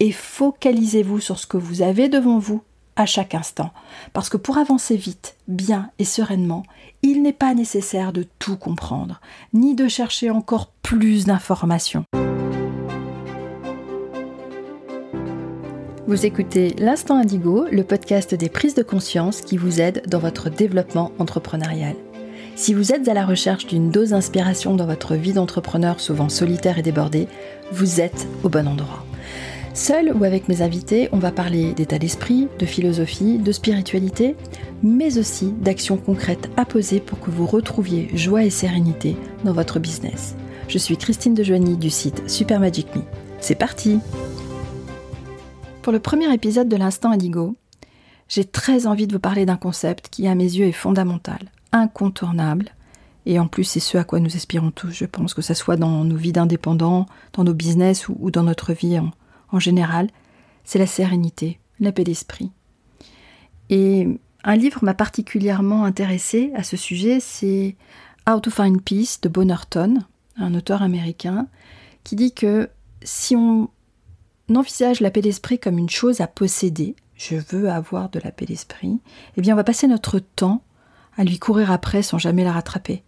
et focalisez-vous sur ce que vous avez devant vous à chaque instant. Parce que pour avancer vite, bien et sereinement, il n'est pas nécessaire de tout comprendre, ni de chercher encore plus d'informations. Vous écoutez L'Instant Indigo, le podcast des prises de conscience qui vous aide dans votre développement entrepreneurial. Si vous êtes à la recherche d'une dose d'inspiration dans votre vie d'entrepreneur souvent solitaire et débordée, vous êtes au bon endroit. Seul ou avec mes invités, on va parler d'état d'esprit, de philosophie, de spiritualité, mais aussi d'actions concrètes à poser pour que vous retrouviez joie et sérénité dans votre business. Je suis Christine Dejoigny du site Super Magic Me. C'est parti Pour le premier épisode de l'Instant Indigo, j'ai très envie de vous parler d'un concept qui, à mes yeux, est fondamental, incontournable, et en plus, c'est ce à quoi nous aspirons tous, je pense, que ce soit dans nos vies d'indépendants, dans nos business ou, dans notre vie en, en général, c'est la sérénité, la paix d'esprit. Et un livre m'a particulièrement intéressé à ce sujet, c'est How to Find Peace de Bonnerton, un auteur américain, qui dit que si on envisage la paix d'esprit comme une chose à posséder, je veux avoir de la paix d'esprit, eh bien on va passer notre temps à lui courir après sans jamais la rattraper.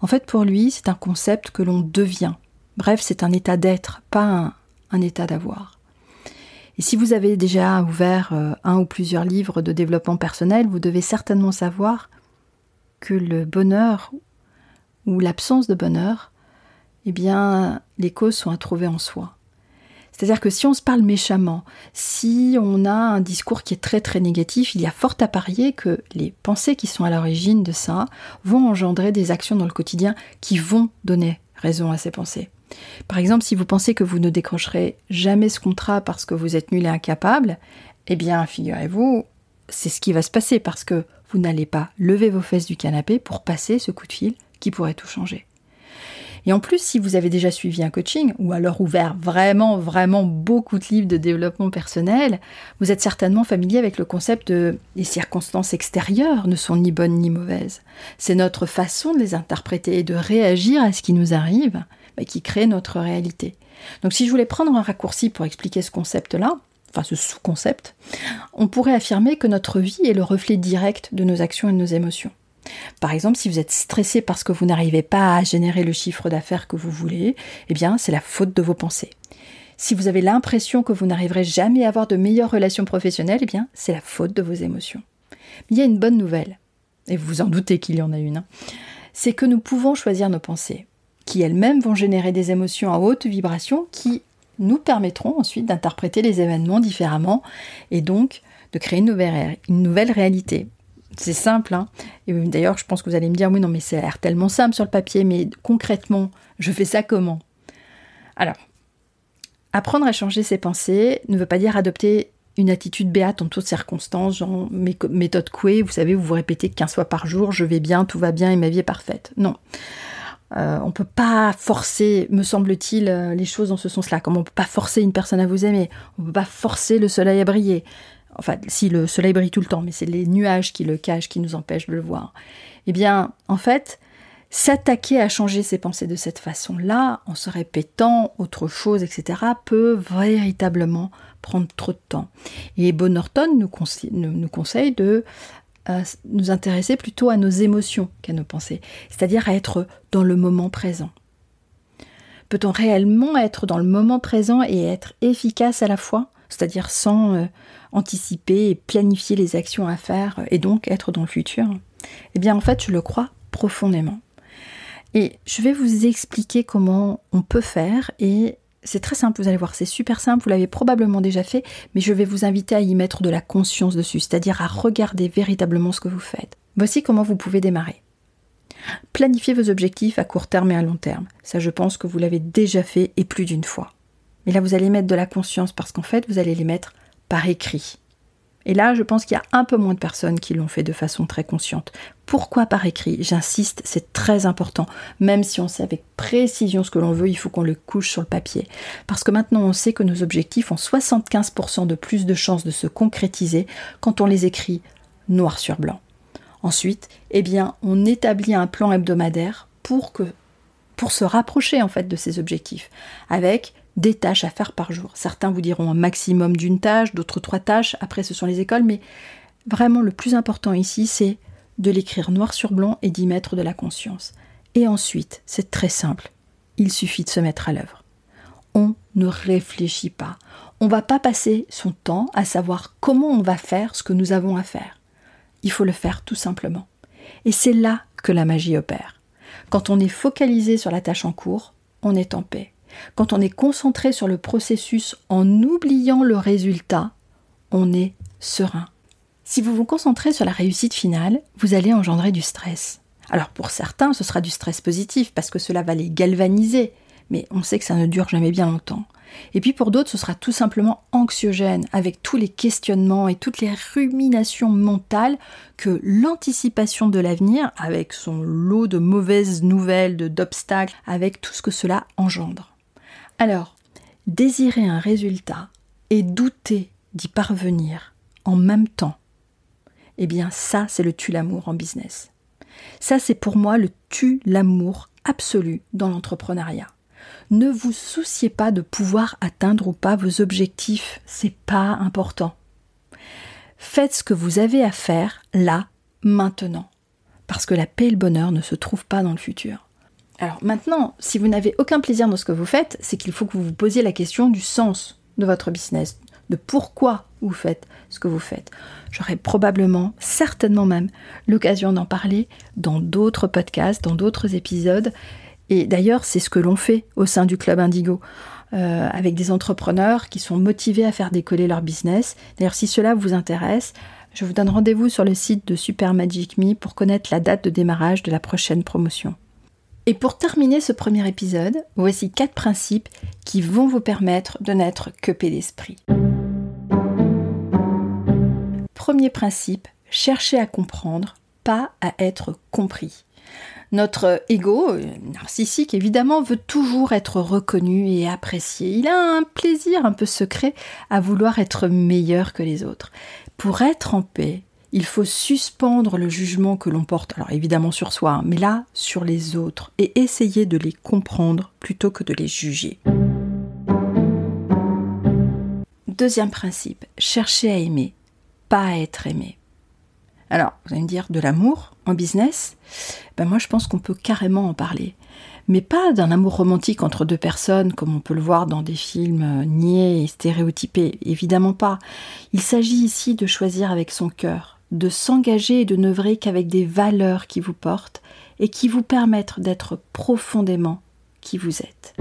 En fait, pour lui, c'est un concept que l'on devient. Bref, c'est un état d'être, pas un état d'avoir. Et si vous avez déjà ouvert euh, un ou plusieurs livres de développement personnel, vous devez certainement savoir que le bonheur ou l'absence de bonheur, eh bien, les causes sont à trouver en soi. C'est-à-dire que si on se parle méchamment, si on a un discours qui est très très négatif, il y a fort à parier que les pensées qui sont à l'origine de ça vont engendrer des actions dans le quotidien qui vont donner raison à ces pensées. Par exemple, si vous pensez que vous ne décrocherez jamais ce contrat parce que vous êtes nul et incapable, eh bien, figurez-vous, c'est ce qui va se passer parce que vous n'allez pas lever vos fesses du canapé pour passer ce coup de fil qui pourrait tout changer. Et en plus, si vous avez déjà suivi un coaching ou alors ouvert vraiment, vraiment beaucoup de livres de développement personnel, vous êtes certainement familier avec le concept de les circonstances extérieures ne sont ni bonnes ni mauvaises. C'est notre façon de les interpréter et de réagir à ce qui nous arrive qui crée notre réalité. Donc si je voulais prendre un raccourci pour expliquer ce concept-là, enfin ce sous-concept, on pourrait affirmer que notre vie est le reflet direct de nos actions et de nos émotions. Par exemple, si vous êtes stressé parce que vous n'arrivez pas à générer le chiffre d'affaires que vous voulez, eh bien c'est la faute de vos pensées. Si vous avez l'impression que vous n'arriverez jamais à avoir de meilleures relations professionnelles, eh bien c'est la faute de vos émotions. Mais il y a une bonne nouvelle, et vous vous en doutez qu'il y en a une, hein. c'est que nous pouvons choisir nos pensées qui elles-mêmes vont générer des émotions à haute vibration qui nous permettront ensuite d'interpréter les événements différemment et donc de créer une nouvelle, réalité. C'est simple, hein et d'ailleurs je pense que vous allez me dire oui non mais c'est l'air tellement simple sur le papier, mais concrètement je fais ça comment? Alors, apprendre à changer ses pensées ne veut pas dire adopter une attitude béate en toutes circonstances, genre méthode Coué, vous savez, vous vous répétez 15 fois par jour, je vais bien, tout va bien et ma vie est parfaite. Non. Euh, on ne peut pas forcer, me semble-t-il, euh, les choses dans ce sens-là. Comme on ne peut pas forcer une personne à vous aimer, on ne peut pas forcer le soleil à briller. Enfin, si le soleil brille tout le temps, mais c'est les nuages qui le cachent, qui nous empêchent de le voir. Eh bien, en fait, s'attaquer à changer ses pensées de cette façon-là, en se répétant autre chose, etc., peut véritablement prendre trop de temps. Et Bonnerton nous, nous conseille de nous intéresser plutôt à nos émotions qu'à nos pensées, c'est-à-dire à être dans le moment présent. Peut-on réellement être dans le moment présent et être efficace à la fois, c'est-à-dire sans euh, anticiper et planifier les actions à faire et donc être dans le futur? Eh bien en fait je le crois profondément. Et je vais vous expliquer comment on peut faire et c'est très simple, vous allez voir, c'est super simple, vous l'avez probablement déjà fait, mais je vais vous inviter à y mettre de la conscience dessus, c'est-à-dire à regarder véritablement ce que vous faites. Voici comment vous pouvez démarrer. Planifiez vos objectifs à court terme et à long terme. Ça, je pense que vous l'avez déjà fait et plus d'une fois. Mais là, vous allez mettre de la conscience parce qu'en fait, vous allez les mettre par écrit. Et là, je pense qu'il y a un peu moins de personnes qui l'ont fait de façon très consciente. Pourquoi par écrit? J'insiste, c'est très important. Même si on sait avec précision ce que l'on veut, il faut qu'on le couche sur le papier. Parce que maintenant, on sait que nos objectifs ont 75% de plus de chances de se concrétiser quand on les écrit noir sur blanc. Ensuite, eh bien, on établit un plan hebdomadaire pour que pour se rapprocher en fait de ces objectifs avec des tâches à faire par jour. Certains vous diront un maximum d'une tâche, d'autres trois tâches, après ce sont les écoles, mais vraiment le plus important ici, c'est de l'écrire noir sur blanc et d'y mettre de la conscience. Et ensuite, c'est très simple, il suffit de se mettre à l'œuvre. On ne réfléchit pas. On ne va pas passer son temps à savoir comment on va faire ce que nous avons à faire. Il faut le faire tout simplement. Et c'est là que la magie opère. Quand on est focalisé sur la tâche en cours, on est en paix. Quand on est concentré sur le processus en oubliant le résultat, on est serein. Si vous vous concentrez sur la réussite finale, vous allez engendrer du stress. Alors pour certains, ce sera du stress positif parce que cela va les galvaniser, mais on sait que ça ne dure jamais bien longtemps. Et puis pour d'autres, ce sera tout simplement anxiogène, avec tous les questionnements et toutes les ruminations mentales que l'anticipation de l'avenir, avec son lot de mauvaises nouvelles, d'obstacles, avec tout ce que cela engendre. Alors, désirer un résultat et douter d'y parvenir en même temps, eh bien ça, c'est le tue l'amour en business. Ça, c'est pour moi le tue l'amour absolu dans l'entrepreneuriat. Ne vous souciez pas de pouvoir atteindre ou pas vos objectifs, c'est pas important. Faites ce que vous avez à faire là, maintenant. Parce que la paix et le bonheur ne se trouvent pas dans le futur. Alors maintenant, si vous n'avez aucun plaisir dans ce que vous faites, c'est qu'il faut que vous vous posiez la question du sens de votre business, de pourquoi vous faites ce que vous faites. J'aurai probablement, certainement même, l'occasion d'en parler dans d'autres podcasts, dans d'autres épisodes. Et d'ailleurs, c'est ce que l'on fait au sein du Club Indigo, euh, avec des entrepreneurs qui sont motivés à faire décoller leur business. D'ailleurs, si cela vous intéresse, je vous donne rendez-vous sur le site de Super Magic Me pour connaître la date de démarrage de la prochaine promotion. Et pour terminer ce premier épisode, voici quatre principes qui vont vous permettre de n'être que paix d'esprit. Premier principe, cherchez à comprendre, pas à être compris. Notre ego, narcissique évidemment, veut toujours être reconnu et apprécié. Il a un plaisir un peu secret à vouloir être meilleur que les autres. Pour être en paix, il faut suspendre le jugement que l'on porte, alors évidemment sur soi, hein, mais là sur les autres, et essayer de les comprendre plutôt que de les juger. Deuxième principe, chercher à aimer, pas à être aimé. Alors, vous allez me dire, de l'amour en business? Ben Moi, je pense qu'on peut carrément en parler. Mais pas d'un amour romantique entre deux personnes, comme on peut le voir dans des films euh, niais et stéréotypés. Évidemment pas. Il s'agit ici de choisir avec son cœur, de s'engager et de n'œuvrer qu'avec des valeurs qui vous portent et qui vous permettent d'être profondément qui vous êtes.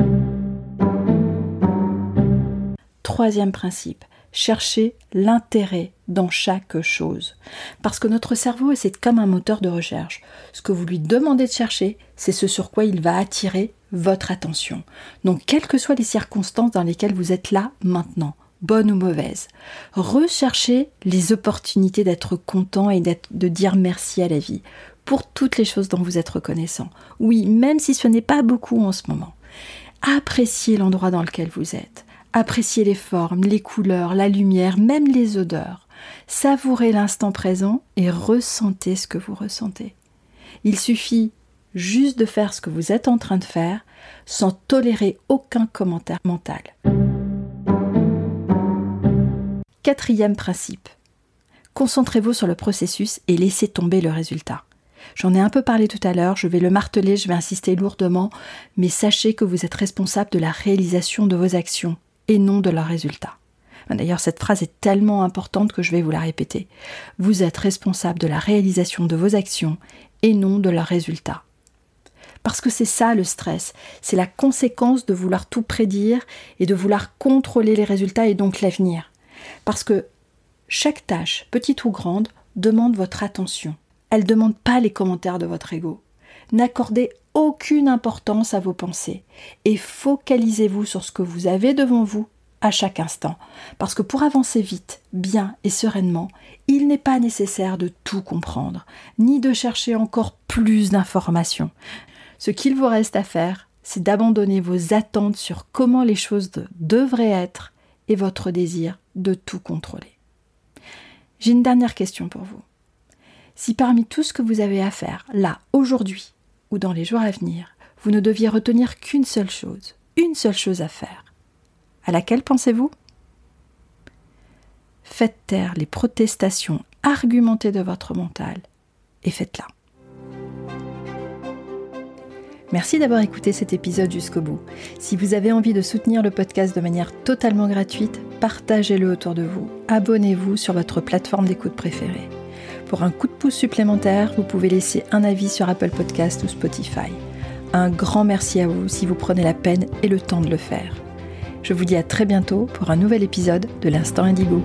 Troisième principe, chercher l'intérêt dans chaque chose. Parce que notre cerveau, c'est comme un moteur de recherche. Ce que vous lui demandez de chercher, c'est ce sur quoi il va attirer votre attention. Donc, quelles que soient les circonstances dans lesquelles vous êtes là maintenant, bonnes ou mauvaises, recherchez les opportunités d'être content et de dire merci à la vie pour toutes les choses dont vous êtes reconnaissant. Oui, même si ce n'est pas beaucoup en ce moment. Appréciez l'endroit dans lequel vous êtes. Appréciez les formes, les couleurs, la lumière, même les odeurs. Savourez l'instant présent et ressentez ce que vous ressentez. Il suffit juste de faire ce que vous êtes en train de faire sans tolérer aucun commentaire mental. Quatrième principe. Concentrez-vous sur le processus et laissez tomber le résultat. J'en ai un peu parlé tout à l'heure, je vais le marteler, je vais insister lourdement, mais sachez que vous êtes responsable de la réalisation de vos actions et non de leur résultat. D'ailleurs, cette phrase est tellement importante que je vais vous la répéter. Vous êtes responsable de la réalisation de vos actions et non de leur résultat. Parce que c'est ça le stress, c'est la conséquence de vouloir tout prédire et de vouloir contrôler les résultats et donc l'avenir. Parce que chaque tâche, petite ou grande, demande votre attention. Elle ne demande pas les commentaires de votre ego. N'accordez aucune importance à vos pensées et focalisez-vous sur ce que vous avez devant vous à chaque instant. Parce que pour avancer vite, bien et sereinement, il n'est pas nécessaire de tout comprendre, ni de chercher encore plus d'informations. Ce qu'il vous reste à faire, c'est d'abandonner vos attentes sur comment les choses devraient être et votre désir de tout contrôler. J'ai une dernière question pour vous. Si parmi tout ce que vous avez à faire, là, aujourd'hui, ou dans les jours à venir, vous ne deviez retenir qu'une seule chose, une seule chose à faire, À laquelle pensez-vous? Faites taire les protestations argumentées de votre mental et faites-la. Merci d'avoir écouté cet épisode jusqu'au bout. Si vous avez envie de soutenir le podcast de manière totalement gratuite, partagez-le autour de vous. Abonnez-vous sur votre plateforme d'écoute préférée. Pour un coup de pouce supplémentaire, vous pouvez laisser un avis sur Apple Podcast ou Spotify. Un grand merci à vous si vous prenez la peine et le temps de le faire. Je vous dis à très bientôt pour un nouvel épisode de l'Instant Indigo.